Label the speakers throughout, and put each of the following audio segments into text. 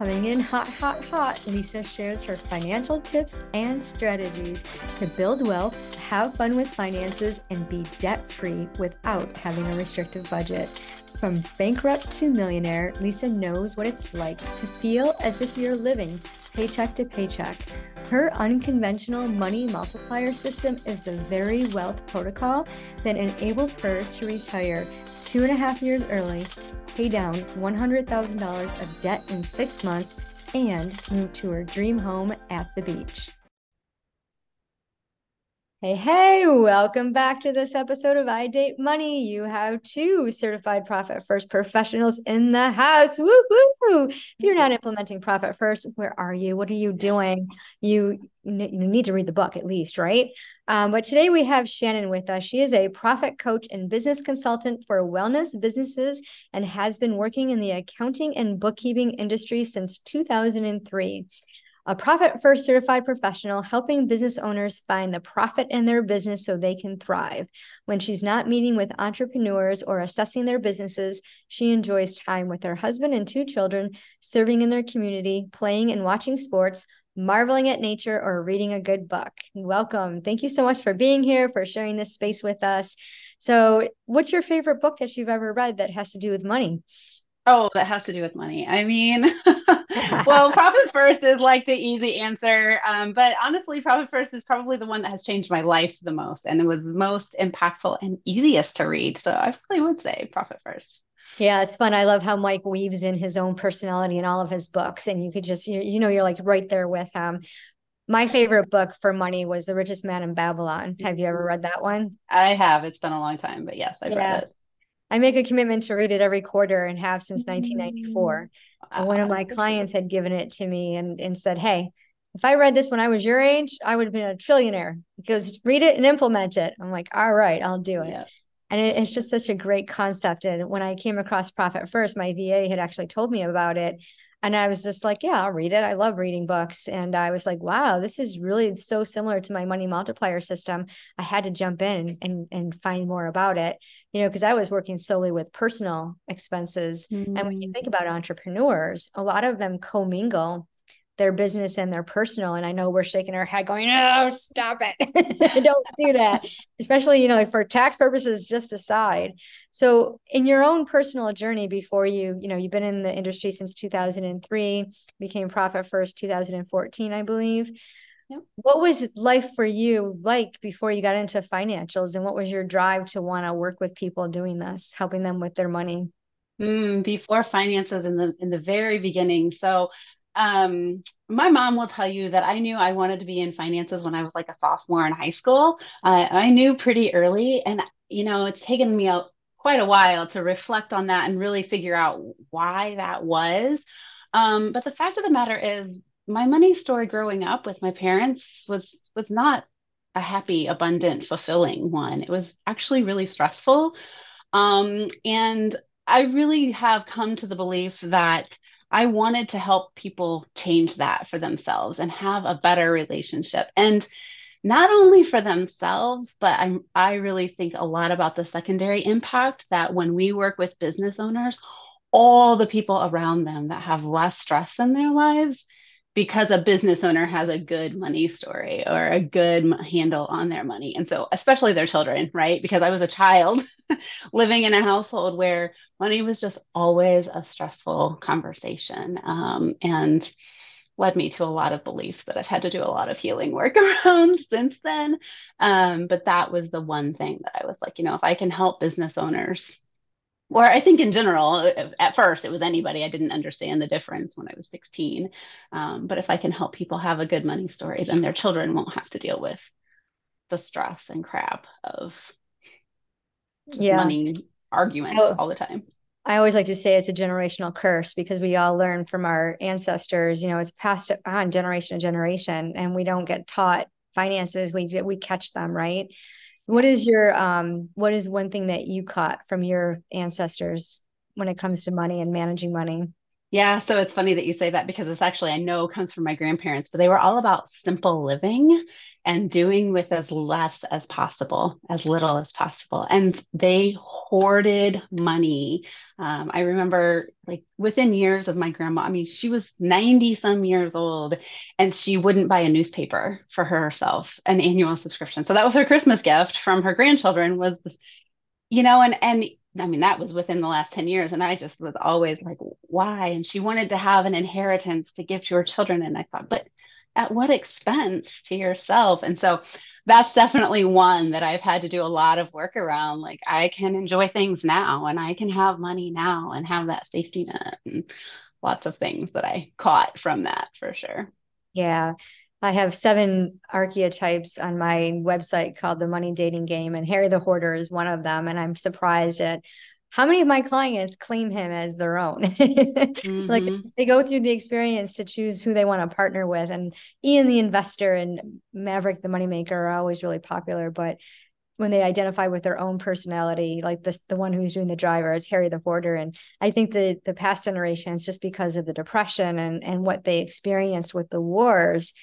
Speaker 1: Coming in hot, hot, hot, Lisa shares her financial tips and strategies to build wealth, have fun with finances, and be debt free without having a restrictive budget. From bankrupt to millionaire, Lisa knows what it's like to feel as if you're living paycheck to paycheck. Her unconventional money multiplier system is the very wealth protocol that enabled her to retire two and a half years early pay down $100,000 of debt in six months, and move to her dream home at the beach. Hey, hey, welcome back to this episode of I Date Money. You have two certified profit first professionals in the house. Woo woo. If you're not implementing profit first, where are you? What are you doing? You, you need to read the book at least, right? Um, but today we have Shannon with us. She is a profit coach and business consultant for wellness businesses and has been working in the accounting and bookkeeping industry since 2003 a profit first certified professional helping business owners find the profit in their business so they can thrive. When she's not meeting with entrepreneurs or assessing their businesses, she enjoys time with her husband and two children, serving in their community, playing and watching sports, marveling at nature, or reading a good book. Welcome. Thank you so much for being here, for sharing this space with us. So, what's your favorite book that you've ever read that has to do with money?
Speaker 2: Oh, that has to do with money. I mean, well, profit first is like the easy answer. Um, but honestly, profit first is probably the one that has changed my life the most and it was most impactful and easiest to read. So I really would say profit first.
Speaker 1: Yeah, it's fun. I love how Mike weaves in his own personality in all of his books. And you could just, you, you know, you're like right there with him. My favorite book for money was The Richest Man in Babylon. Have you ever read that one?
Speaker 2: I have. It's been a long time, but yes, I've yeah. read it.
Speaker 1: I make a commitment to read it every quarter and have since 1994. Mm-hmm. One of my clients had given it to me and, and said, Hey, if I read this when I was your age, I would have been a trillionaire because read it and implement it. I'm like, all right, I'll do it. Yeah. And it, it's just such a great concept. And when I came across Profit First, my VA had actually told me about it. And I was just like, yeah, I'll read it. I love reading books. And I was like, wow, this is really so similar to my money multiplier system. I had to jump in and, and find more about it, you know, because I was working solely with personal expenses. Mm-hmm. And when you think mm. about entrepreneurs, a lot of them commingle their business and their personal. And I know we're shaking our head going, oh, stop it. Don't do that. Especially, you know, for tax purposes, just aside. So in your own personal journey before you, you know, you've been in the industry since 2003, became profit first 2014, I believe. Yep. What was life for you like before you got into financials and what was your drive to want to work with people doing this, helping them with their money?
Speaker 2: Mm, before finances in the in the very beginning. So um, my mom will tell you that I knew I wanted to be in finances when I was like a sophomore in high school. Uh, I knew pretty early, and you know, it's taken me a, quite a while to reflect on that and really figure out why that was. Um, but the fact of the matter is, my money story growing up with my parents was was not a happy, abundant, fulfilling one. It was actually really stressful. Um, and I really have come to the belief that I wanted to help people change that for themselves and have a better relationship. And not only for themselves, but I, I really think a lot about the secondary impact that when we work with business owners, all the people around them that have less stress in their lives because a business owner has a good money story or a good handle on their money. And so, especially their children, right? Because I was a child living in a household where money was just always a stressful conversation um, and led me to a lot of beliefs that I've had to do a lot of healing work around since then. Um, but that was the one thing that I was like, you know, if I can help business owners or I think in general, at first it was anybody. I didn't understand the difference when I was 16. Um, but if I can help people have a good money story, then their children won't have to deal with the stress and crap of yeah. money arguments oh, all the time.
Speaker 1: I always like to say it's a generational curse because we all learn from our ancestors. You know, it's passed on generation to generation, and we don't get taught finances. We we catch them right what is your um what is one thing that you caught from your ancestors when it comes to money and managing money?
Speaker 2: Yeah, so it's funny that you say that because it's actually, I know comes from my grandparents, but they were all about simple living and doing with as less as possible, as little as possible. And they hoarded money. Um, I remember, like, within years of my grandma, I mean, she was 90 some years old and she wouldn't buy a newspaper for herself, an annual subscription. So that was her Christmas gift from her grandchildren was, this, you know, and, and, I mean, that was within the last 10 years. And I just was always like, why? And she wanted to have an inheritance to give to her children. And I thought, but at what expense to yourself? And so that's definitely one that I've had to do a lot of work around. Like, I can enjoy things now and I can have money now and have that safety net and lots of things that I caught from that for sure.
Speaker 1: Yeah. I have seven archetypes on my website called the Money Dating Game, and Harry the Hoarder is one of them. And I'm surprised at how many of my clients claim him as their own. mm-hmm. Like they go through the experience to choose who they want to partner with. And Ian the investor and Maverick the moneymaker are always really popular, but when they identify with their own personality, like the the one who's doing the driver, it's Harry the Hoarder. And I think the the past generations, just because of the depression and and what they experienced with the wars,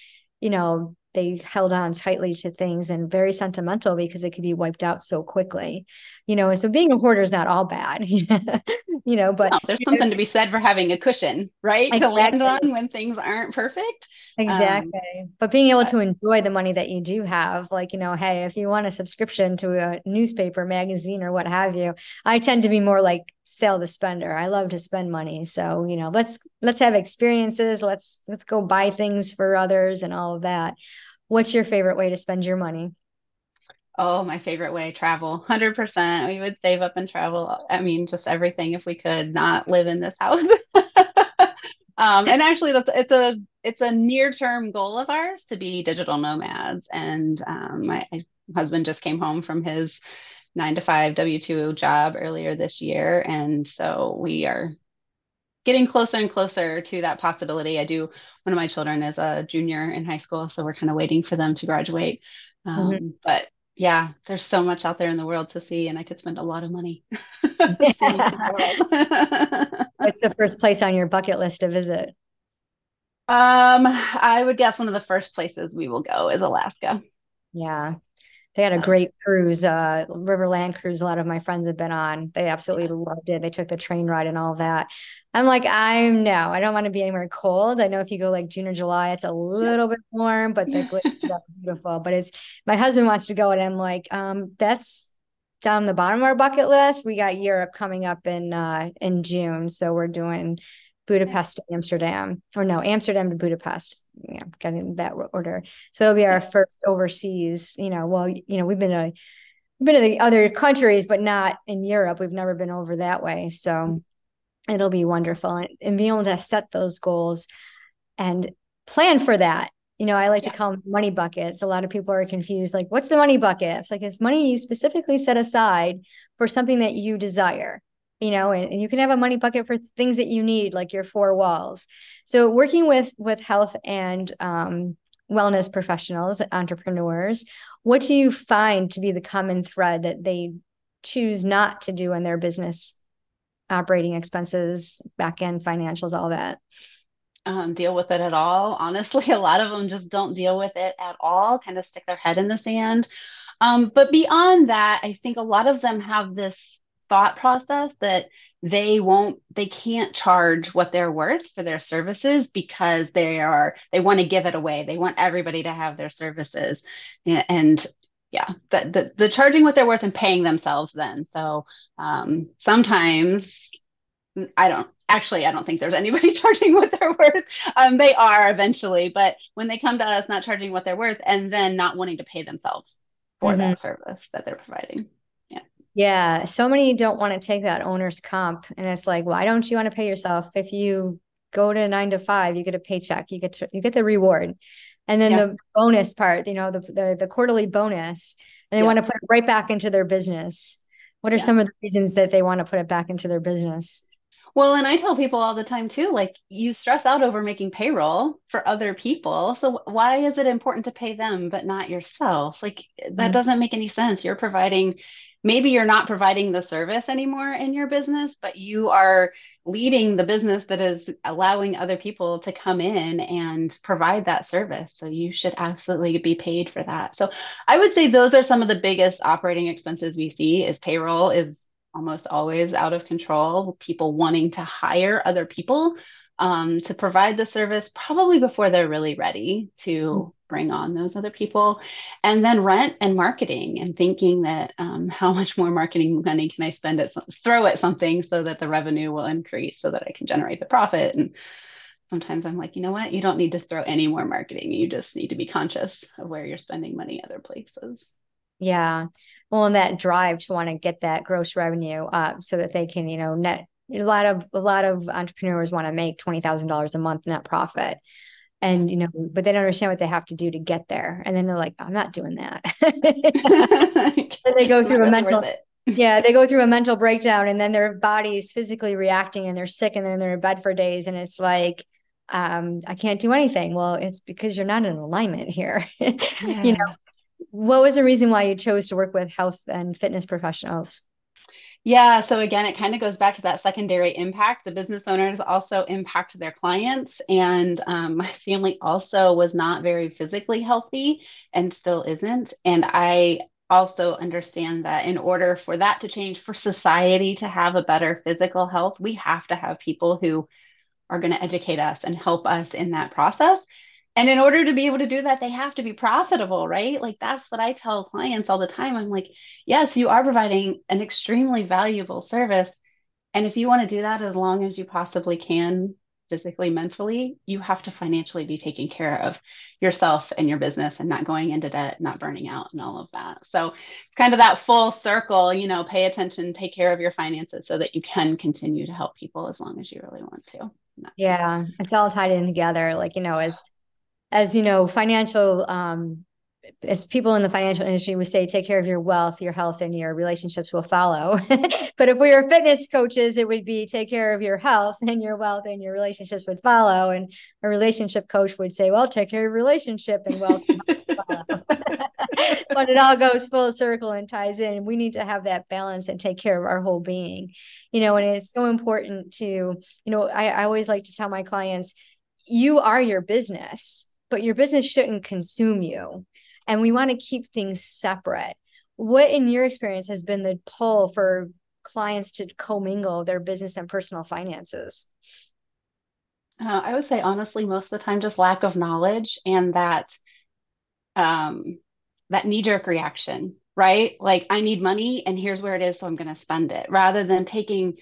Speaker 1: you know, they held on tightly to things and very sentimental because it could be wiped out so quickly you know so being a hoarder is not all bad you know but
Speaker 2: no, there's something know, to be said for having a cushion right exactly. to land on when things aren't perfect
Speaker 1: exactly um, but being able to enjoy the money that you do have like you know hey if you want a subscription to a newspaper magazine or what have you i tend to be more like sell the spender i love to spend money so you know let's let's have experiences let's let's go buy things for others and all of that what's your favorite way to spend your money
Speaker 2: Oh, my favorite way, travel. 100%. We would save up and travel. I mean, just everything if we could not live in this house. um, and actually that's it's a it's a near-term goal of ours to be digital nomads. And um, my husband just came home from his nine to five W 2 job earlier this year. And so we are getting closer and closer to that possibility. I do, one of my children is a junior in high school. So we're kind of waiting for them to graduate. Mm-hmm. Um, mm-hmm. But yeah, there's so much out there in the world to see, and I could spend a lot of money. What's
Speaker 1: the first place on your bucket list to visit?
Speaker 2: Um, I would guess one of the first places we will go is Alaska.
Speaker 1: Yeah, they had a great cruise, uh, Riverland cruise. A lot of my friends have been on. They absolutely yeah. loved it. They took the train ride and all that. I'm like, I'm no, I don't want to be anywhere cold. I know if you go like June or July, it's a little yeah. bit warm, but the glaciers are beautiful. But it's my husband wants to go, and I'm like, um, that's down the bottom of our bucket list. We got Europe coming up in uh in June, so we're doing Budapest to Amsterdam, or no, Amsterdam to Budapest. Yeah, getting that order. So it'll be our first overseas. You know, well, you know, we've been a been to the other countries, but not in Europe. We've never been over that way. So mm-hmm. it'll be wonderful, and, and being able to set those goals and plan for that. You know, I like yeah. to call them money buckets. A lot of people are confused, like, what's the money bucket? It's like it's money you specifically set aside for something that you desire you know and, and, you can have a money bucket for things that you need like your four walls. So working with with health and um, wellness professionals entrepreneurs what do you find to be the common thread that they choose not to do in their business operating expenses back end financials all that?
Speaker 2: Um, deal with it at all. Honestly a lot of them just don't deal with it at all kind of stick their head in the sand. Um, but beyond that i think a lot of them have this thought process that they won't they can't charge what they're worth for their services because they are they want to give it away. They want everybody to have their services. And yeah the, the, the charging what they're worth and paying themselves then. So um, sometimes i don't actually i don't think there's anybody charging what they're worth. Um, they are eventually but when they come to us not charging what they're worth and then not wanting to pay themselves for mm-hmm. that service that they're providing
Speaker 1: yeah, so many don't want to take that owner's comp, and it's like, why don't you want to pay yourself? If you go to nine to five, you get a paycheck, you get to, you get the reward, and then yeah. the bonus part, you know, the the, the quarterly bonus, and they yeah. want to put it right back into their business. What are yeah. some of the reasons that they want to put it back into their business?
Speaker 2: Well, and I tell people all the time too, like you stress out over making payroll for other people. So why is it important to pay them but not yourself? Like that mm-hmm. doesn't make any sense. You're providing maybe you're not providing the service anymore in your business, but you are leading the business that is allowing other people to come in and provide that service. So you should absolutely be paid for that. So I would say those are some of the biggest operating expenses we see is payroll is almost always out of control, people wanting to hire other people um, to provide the service probably before they're really ready to bring on those other people. And then rent and marketing and thinking that um, how much more marketing money can I spend at some, throw at something so that the revenue will increase so that I can generate the profit. And sometimes I'm like, you know what? You don't need to throw any more marketing. You just need to be conscious of where you're spending money other places.
Speaker 1: Yeah. Well, and that drive to want to get that gross revenue up so that they can, you know, net a lot of a lot of entrepreneurs want to make twenty thousand dollars a month net profit. And you know, but they don't understand what they have to do to get there. And then they're like, I'm not doing that. and they go through a mental yeah, they go through a mental breakdown and then their body is physically reacting and they're sick and then they're in bed for days. And it's like, um, I can't do anything. Well, it's because you're not in alignment here. Yeah. you know, what was the reason why you chose to work with health and fitness professionals?
Speaker 2: Yeah. So again, it kind of goes back to that secondary impact. The business owners also impact their clients. And um, my family also was not very physically healthy and still isn't. And I also understand that in order for that to change, for society to have a better physical health, we have to have people who are going to educate us and help us in that process. And in order to be able to do that, they have to be profitable, right? Like that's what I tell clients all the time. I'm like, yes, you are providing an extremely valuable service. And if you want to do that as long as you possibly can, physically, mentally, you have to financially be taking care of yourself and your business and not going into debt, not burning out, and all of that. So it's kind of that full circle, you know, pay attention, take care of your finances so that you can continue to help people as long as you really want to.
Speaker 1: Yeah, it's all tied in together. Like, you know, as as you know, financial um, as people in the financial industry would say, take care of your wealth, your health, and your relationships will follow. but if we were fitness coaches, it would be take care of your health and your wealth and your relationships would follow. And a relationship coach would say, well, take care of your relationship and wealth. but it all goes full circle and ties in. We need to have that balance and take care of our whole being, you know, and it's so important to, you know, I, I always like to tell my clients, you are your business but your business shouldn't consume you. And we want to keep things separate. What, in your experience, has been the pull for clients to commingle their business and personal finances?
Speaker 2: Uh, I would say, honestly, most of the time, just lack of knowledge and that um, that knee jerk reaction, right? Like, I need money and here's where it is, so I'm going to spend it, rather than taking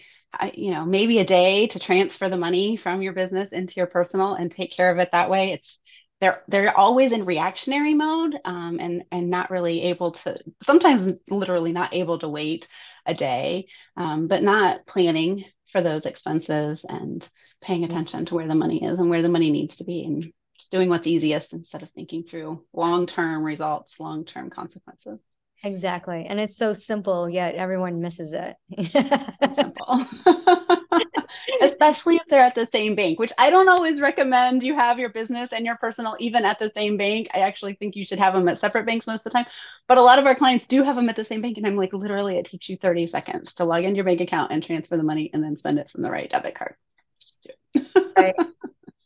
Speaker 2: you know maybe a day to transfer the money from your business into your personal and take care of it that way it's they're they're always in reactionary mode um, and and not really able to sometimes literally not able to wait a day um, but not planning for those expenses and paying attention to where the money is and where the money needs to be and just doing what's easiest instead of thinking through long-term results long-term consequences.
Speaker 1: Exactly. And it's so simple yet everyone misses it.
Speaker 2: Simple especially if they're at the same bank, which I don't always recommend you have your business and your personal even at the same bank. I actually think you should have them at separate banks most of the time. But a lot of our clients do have them at the same bank. And I'm like, literally, it takes you 30 seconds to log into your bank account and transfer the money and then send it from the right debit card. Just do it.
Speaker 1: right.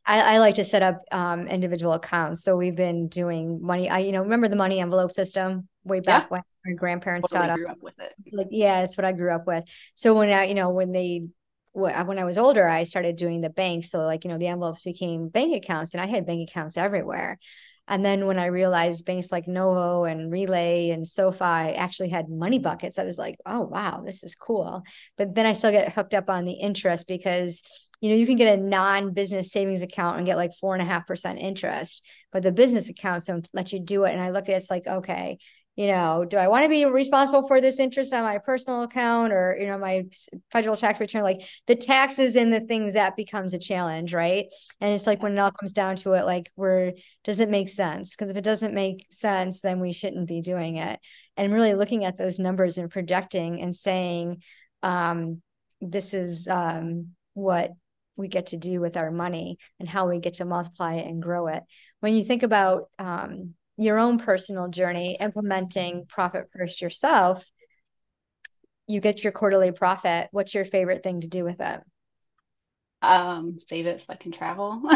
Speaker 1: I, I, like to set up um, individual accounts. So we've been doing money. I, you know, remember the money envelope system way back yeah. when my grandparents totally
Speaker 2: grew up with it.
Speaker 1: It's like, yeah, that's what I grew up with. So when I, you know, when they Uh, when I was older, I started doing the bank. So like, you know, the envelopes became bank accounts and I had bank accounts everywhere. And then when I realized banks like Novo and Relay and SoFi actually had money buckets, I was like, oh, wow, this is cool. But then I still get hooked up on the interest because, you know, you can get a non business savings account and get like four and a half percent interest, but the business accounts don't let you do it. And I look at it, it's like, okay, you know, do I want to be responsible for this interest on my personal account or, you know, my federal tax return? Like the taxes and the things that becomes a challenge, right? And it's like when it all comes down to it, like, where does it make sense? Because if it doesn't make sense, then we shouldn't be doing it. And really looking at those numbers and projecting and saying, um, this is, um, what we get to do with our money and how we get to multiply it and grow it. When you think about um, your own personal journey, implementing profit first yourself, you get your quarterly profit. What's your favorite thing to do with it?
Speaker 2: Um, save it so I can travel.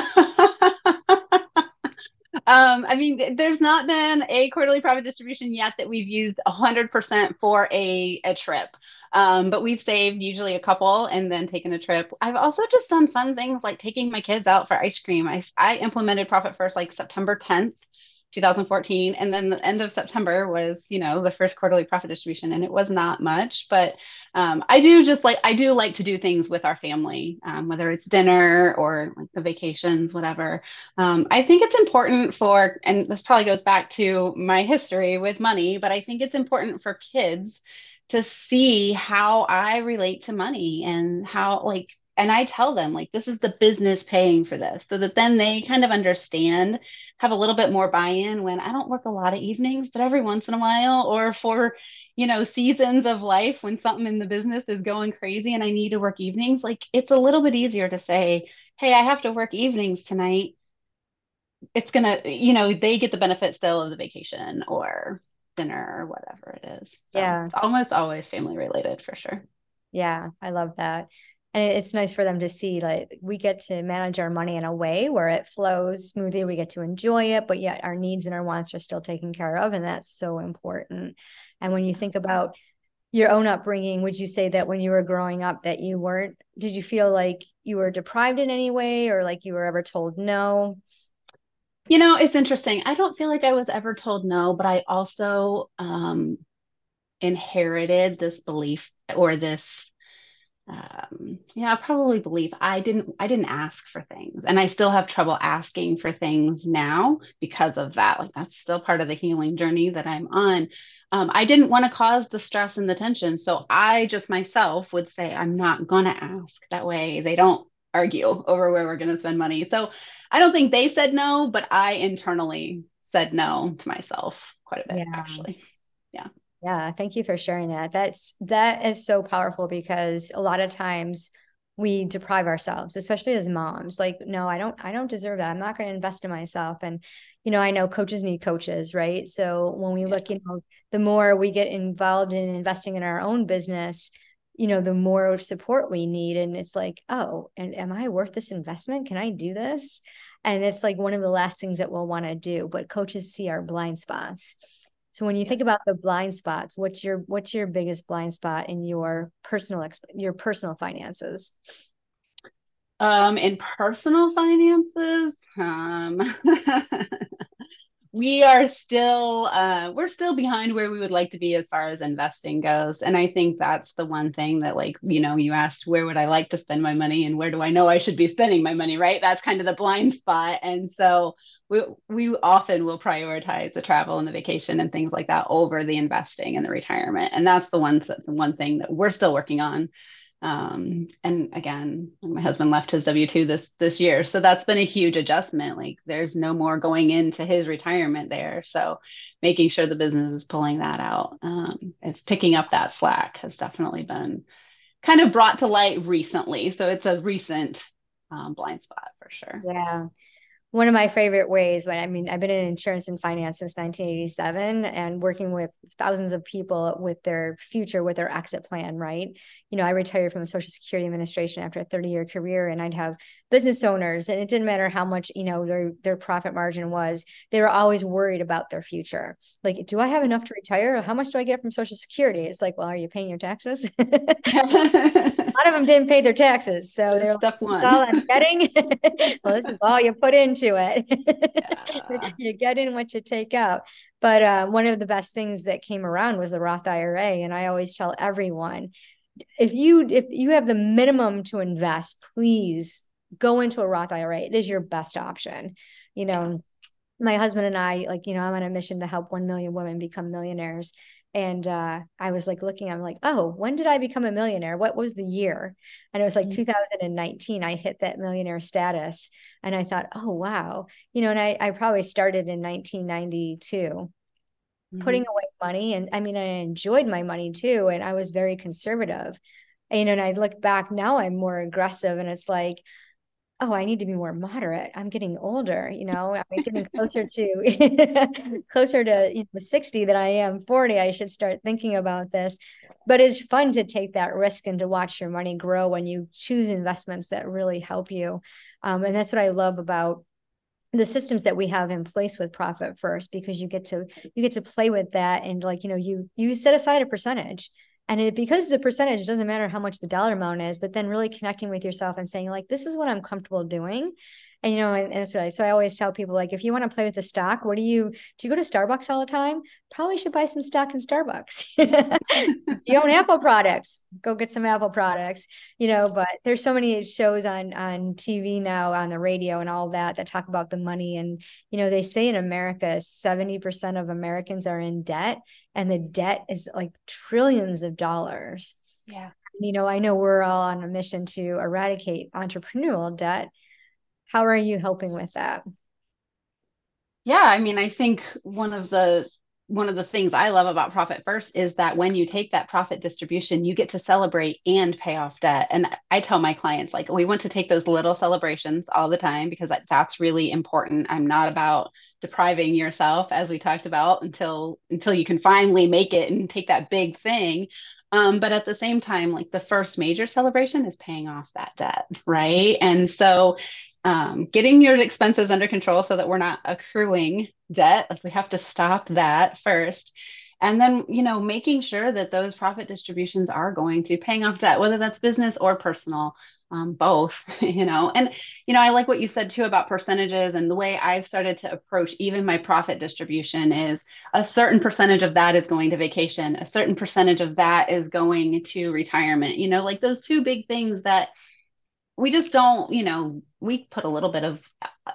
Speaker 2: Um, I mean, there's not been a quarterly profit distribution yet that we've used 100% for a, a trip. Um, but we've saved usually a couple and then taken a trip. I've also just done fun things like taking my kids out for ice cream. I, I implemented Profit First like September 10th 2014 and then the end of september was you know the first quarterly profit distribution and it was not much but um, i do just like i do like to do things with our family um, whether it's dinner or like the vacations whatever. Um, i think it's important for and this probably goes back to my history with money but i think it's important for kids to see how i relate to money and how like and I tell them like this is the business paying for this so that then they kind of understand have a little bit more buy-in when I don't work a lot of evenings but every once in a while or for you know seasons of life when something in the business is going crazy and I need to work evenings like it's a little bit easier to say hey I have to work evenings tonight. It's going to you know they get the benefit still of the vacation or dinner or whatever it is.
Speaker 1: So yeah.
Speaker 2: it's almost always family related for sure.
Speaker 1: Yeah I love that and it's nice for them to see like we get to manage our money in a way where it flows smoothly we get to enjoy it but yet our needs and our wants are still taken care of and that's so important. And when you think about your own upbringing would you say that when you were growing up that you weren't did you feel like you were deprived in any way or like you were ever told no?
Speaker 2: You know it's interesting. I don't feel like i was ever told no but i also um inherited this belief or this um, yeah, I probably believe I didn't I didn't ask for things and I still have trouble asking for things now because of that. Like that's still part of the healing journey that I'm on. Um, I didn't want to cause the stress and the tension. So I just myself would say, I'm not gonna ask. That way they don't argue over where we're gonna spend money. So I don't think they said no, but I internally said no to myself quite a bit yeah. actually. Yeah.
Speaker 1: Thank you for sharing that. That's that is so powerful because a lot of times we deprive ourselves, especially as moms. Like, no, I don't I don't deserve that. I'm not going to invest in myself. And you know, I know coaches need coaches, right? So when we yeah. look, you know, the more we get involved in investing in our own business, you know, the more support we need. And it's like, oh, and am I worth this investment? Can I do this? And it's like one of the last things that we'll want to do. But coaches see our blind spots. So when you yeah. think about the blind spots, what's your what's your biggest blind spot in your personal your personal finances?
Speaker 2: Um, in personal finances, um, we are still uh, we're still behind where we would like to be as far as investing goes. And i think that's the one thing that like you know you asked where would i like to spend my money and where do i know i should be spending my money right? That's kind of the blind spot. And so we we often will prioritize the travel and the vacation and things like that over the investing and the retirement. And that's the one the one thing that we're still working on um and again my husband left his w2 this this year. So that's been a huge adjustment. Like there's no more going into his retirement there. So making sure the business is pulling that out um it's picking up that slack has definitely been kind of brought to light recently. So it's a recent um, blind spot for sure.
Speaker 1: Yeah one of my favorite ways when I mean I've been in insurance and finance since 1987 and working with thousands of people with their future with their exit plan right? You know I retired from the social security administration after a 30 year career and I'd have business owners and it didn't matter how much you know their their profit margin was they were always worried about their future. Like do I have enough to retire? How much do I get from social security? It's like well are you paying your taxes? A lot of them didn't pay their taxes so they're like, all I'm getting? Well this is all you put in into it. Yeah. you get in what you take out. But uh, one of the best things that came around was the Roth IRA, and I always tell everyone, if you if you have the minimum to invest, please go into a Roth IRA. It is your best option. You know, my husband and I, like, you know, I'm on a mission to help 1 million women become millionaires and uh, I was like looking, I'm like, oh, when did I become a millionaire? What was the year? And it was like mm-hmm. 2019. I hit that millionaire status, and I thought, oh wow, you know. And I I probably started in 1992, mm-hmm. putting away money, and I mean, I enjoyed my money too, and I was very conservative. And, you know, and I look back now, I'm more aggressive and it's like, oh, I need to be more moderate. I'm getting older, you know, I'm getting closer to closer to you know, 60 than I am 40. I should start thinking about this. But it's fun to take that risk and to watch your money grow when you choose investments that really help you. Um, and that's what I love about the systems that we have in place with profit first because you get to you get to play with that and like you know you you set aside a percentage and it because it's a percentage it doesn't matter how much the dollar amount is but then really connecting with yourself and saying like this is what i'm comfortable doing and you know, and, and it's really so I always tell people like if you want to play with the stock, what do you do you go to Starbucks all the time? Probably should buy some stock in Starbucks. you own Apple products, go get some Apple products, you know, but there's so many shows on on TV now, on the radio and all that that talk about the money. And, you know, they say in America, 70% of Americans are in debt, and the debt is like trillions of dollars.
Speaker 2: Yeah.
Speaker 1: You know, I know we're all on a mission to eradicate entrepreneurial debt how are you helping with that?
Speaker 2: Yeah, I mean, I think one of the one of the things I love about Profit First is that when you take that profit distribution, you get to celebrate and pay off debt. And I tell my clients, like, we want to take those little celebrations all the time because that's really important. I'm not about depriving yourself, as we talked about, until until you can finally make it and take that big thing. Um, but at the same time, like the first major celebration is paying off that debt, right? And so um, getting your expenses under control so that we're not accruing debt. Like we have to stop that first. And then, you know, making sure that those profit distributions are going to paying off debt, whether that's business or personal, um, both, you know. And, you know, I like what you said too about percentages and the way I've started to approach even my profit distribution is a certain percentage of that is going to vacation, a certain percentage of that is going to retirement, you know, like those two big things that we just don't, you know, we put a little bit of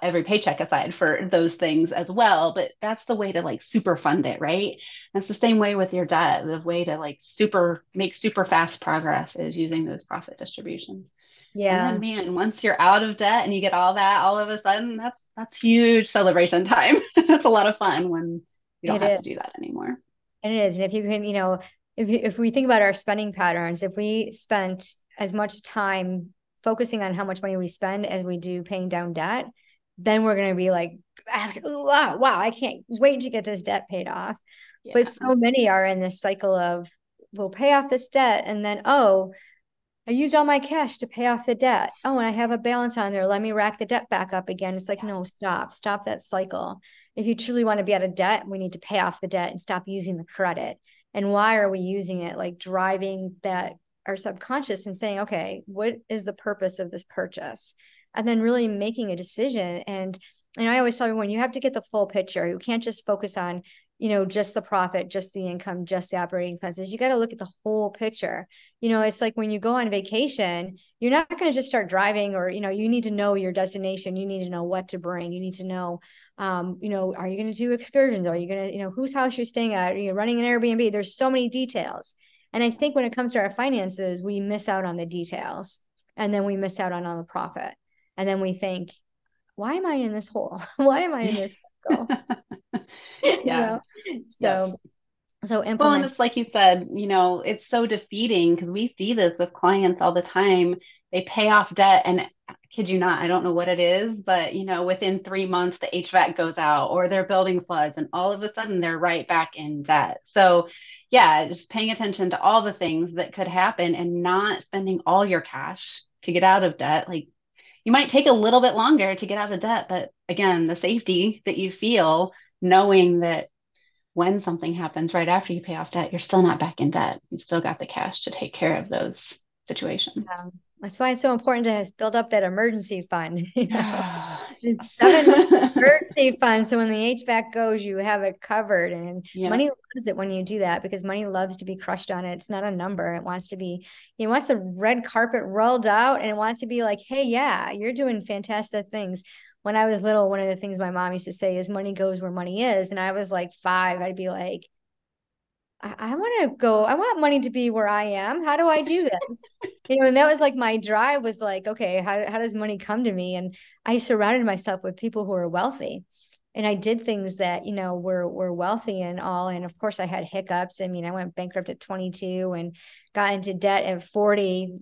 Speaker 2: every paycheck aside for those things as well, but that's the way to like super fund it, right? That's the same way with your debt. The way to like super make super fast progress is using those profit distributions.
Speaker 1: Yeah.
Speaker 2: And then man, once you're out of debt and you get all that all of a sudden, that's that's huge celebration time. that's a lot of fun when you don't it have is. to do that anymore.
Speaker 1: It is. And if you can, you know, if if we think about our spending patterns, if we spent as much time focusing on how much money we spend as we do paying down debt, then we're going to be like, ah, wow, wow, I can't wait to get this debt paid off. Yeah. But so many are in this cycle of, we'll pay off this debt. And then, oh, I used all my cash to pay off the debt. Oh, and I have a balance on there. Let me rack the debt back up again. It's like, yeah. no, stop, stop that cycle. If you truly want to be out of debt, we need to pay off the debt and stop using the credit. And why are we using it? Like driving that our subconscious and saying, okay, what is the purpose of this purchase? And then really making a decision. And and I always tell everyone you have to get the full picture. You can't just focus on, you know, just the profit, just the income, just the operating expenses. You got to look at the whole picture. You know, it's like when you go on vacation, you're not going to just start driving or, you know, you need to know your destination. You need to know what to bring. You need to know, um, you know, are you going to do excursions? Are you going to, you know, whose house you're staying at? Are you running an Airbnb? There's so many details. And I think when it comes to our finances, we miss out on the details and then we miss out on all the profit. And then we think, why am I in this hole? why am I in this cycle?
Speaker 2: yeah. You know?
Speaker 1: So yep. So
Speaker 2: implement. Well, and it's like you said, you know, it's so defeating because we see this with clients all the time. They pay off debt, and kid you not, I don't know what it is, but you know, within three months the HVAC goes out or their building floods, and all of a sudden they're right back in debt. So yeah, just paying attention to all the things that could happen and not spending all your cash to get out of debt. Like you might take a little bit longer to get out of debt, but again, the safety that you feel knowing that when something happens right after you pay off debt, you're still not back in debt. You've still got the cash to take care of those situations.
Speaker 1: Yeah. That's why it's so important to build up that emergency fund. seven emergency fund. So when the HVAC goes, you have it covered. And yeah. money loves it when you do that because money loves to be crushed on it. It's not a number. It wants to be, it wants the red carpet rolled out and it wants to be like, hey, yeah, you're doing fantastic things. When I was little, one of the things my mom used to say is money goes where money is. And I was like five, I'd be like, I, I want to go, I want money to be where I am. How do I do this? you know, and that was like my drive was like, okay, how, how does money come to me? And I surrounded myself with people who are wealthy. and I did things that you know were were wealthy and all. And of course, I had hiccups. I mean, I went bankrupt at 22 and got into debt at 40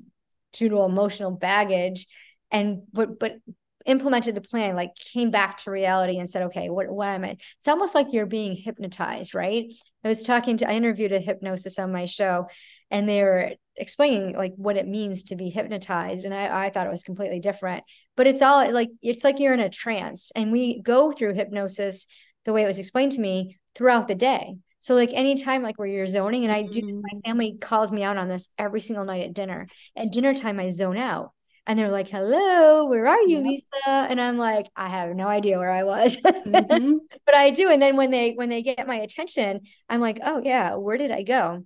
Speaker 1: due to emotional baggage. And but but implemented the plan, like came back to reality and said, okay, what what am I? It's almost like you're being hypnotized, right? I was talking to I interviewed a hypnosis on my show, and they were explaining like what it means to be hypnotized and I, I thought it was completely different but it's all like it's like you're in a trance and we go through hypnosis the way it was explained to me throughout the day so like anytime like where you're zoning and i do this my mm-hmm. family calls me out on this every single night at dinner at dinner time i zone out and they're like hello where are you lisa? And i'm like i have no idea where i was. Mm-hmm. but i do and then when they when they get my attention i'm like oh yeah where did i go?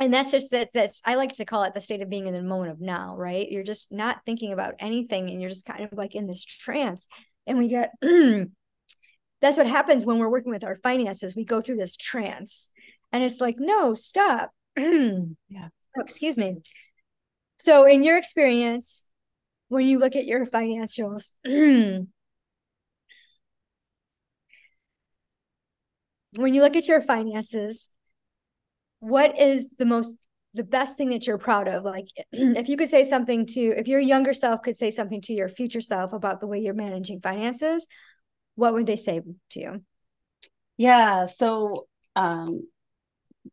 Speaker 1: And that's just that that's i like to call it the state of being in the moment of now right? You're just not thinking about anything and you're just kind of like in this trance. And we get that's what happens when we're working with our finances. We go through this trance. And it's like no stop. Yeah. Oh, excuse me. So in your experience when you look at your financials. When you look at your finances what is the most the best thing that you're proud of? Like if you could say something to if your younger self could say something to your future self about the way you're managing finances what would they say to you?
Speaker 2: Yeah so um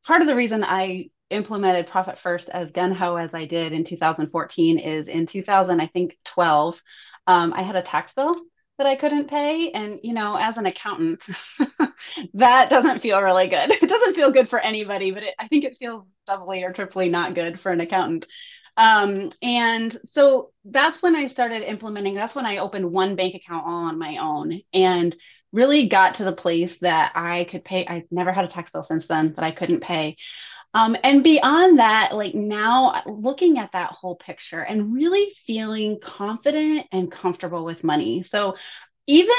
Speaker 2: part of the reason i implemented profit first as gun-ho as i did in 2014 is in 2000 i think 12 um, i had a tax bill that I couldn't pay. And, you know, as an accountant, that doesn't feel really good. It doesn't feel good for anybody, but it, I think it feels doubly or triply not good for an accountant. Um, and so that's when I started implementing, that's when I opened one bank account all on my own and really got to the place that I could pay. I've never had a tax bill since then that I couldn't pay. Um, and beyond that, like now looking at that whole picture and really feeling confident and comfortable with money. So even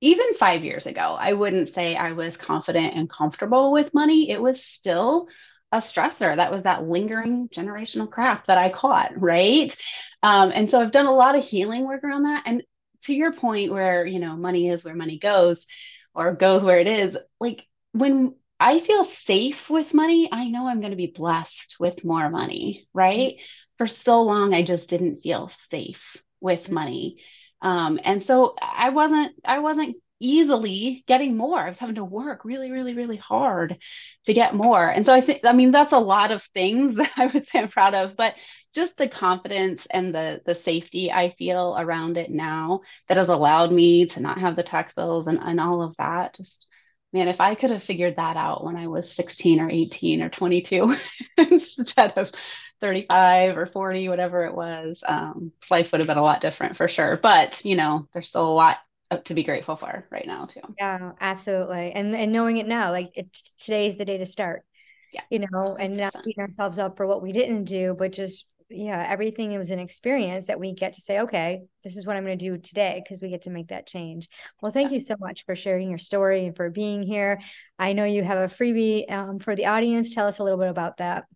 Speaker 2: even five years ago, I wouldn't say I was confident and comfortable with money. It was still a stressor. That was that lingering generational crap that I caught, right? Um, and so I've done a lot of healing work around that. And to your point, where you know money is where money goes, or goes where it is, like when I feel safe with money. I know I'm going to be blessed with more money, right? Mm-hmm. For so long, I just didn't feel safe with money. Um, and so I wasn't, I wasn't easily getting more. I was having to work really, really, really hard to get more. And so I think, I mean, that's a lot of things that I would say I'm proud of, but just the confidence and the the safety I feel around it now that has allowed me to not have the tax bills and, and all of that. Just man, if I could have figured that out when I was 16 or 18 or 22 instead of 35 or 40, whatever it was, um, life would have been a lot different for sure. But, you know, there's still a lot to be grateful for right now, too.
Speaker 1: Yeah, absolutely. And, and knowing it now, like it, today is the day to start. Yeah. You know, and not beating ourselves up for what we didn't do, but just yeah, everything was an experience that we get to say, okay, this is what I'm going to do today because we get to make that change. Well, thank you so much for sharing your story and for being here. I know you have a freebie um, for the audience. Tell us a little bit about that.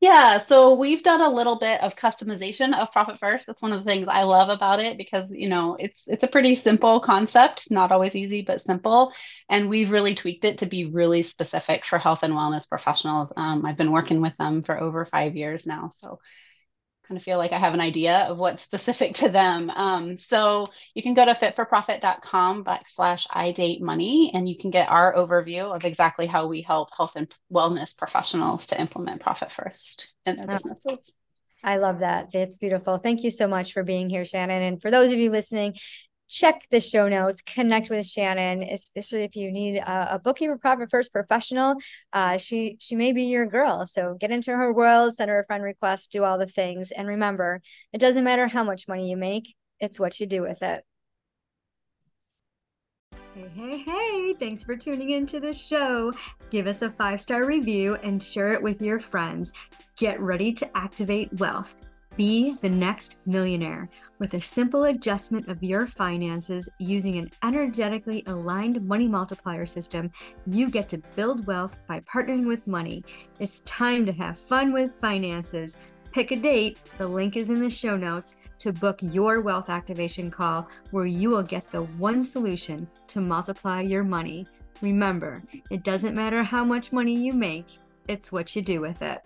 Speaker 2: Yeah, so we've done a little bit of customization of Profit First. That's one of the things I love about it because you know it's it's a pretty simple concept, not always easy, but simple. And we've really tweaked it to be really specific for health and wellness professionals. Um, I've been working with them for over five years now, so kind of feel like I have an idea of what's specific to them. Um, so you can go to fitforprofit.com backslash I date money and you can get our overview of exactly how we help health and wellness professionals to implement profit first in their businesses.
Speaker 1: I love that. That's beautiful. Thank you so much for being here, Shannon. And for those of you listening, check the show notes, connect with Shannon, especially if you need a, a bookkeeper profit first professional. Uh, she she may be your girl. So get into her world, send her a friend request, do all the things. And remember, it doesn't matter how much money you make, it's what you do with it. Hey, hey, hey, thanks for tuning into the show. Give us a five star review and share it with your friends. Get ready to activate wealth. Be the next millionaire with a simple adjustment of your finances using an energetically aligned money multiplier system. You get to build wealth by partnering with money. It's time to have fun with finances. Pick a date, the link is in the show notes to book your wealth activation call where you will get the one solution to multiply your money. Remember, it doesn't matter how much money you make, it's what you do with it.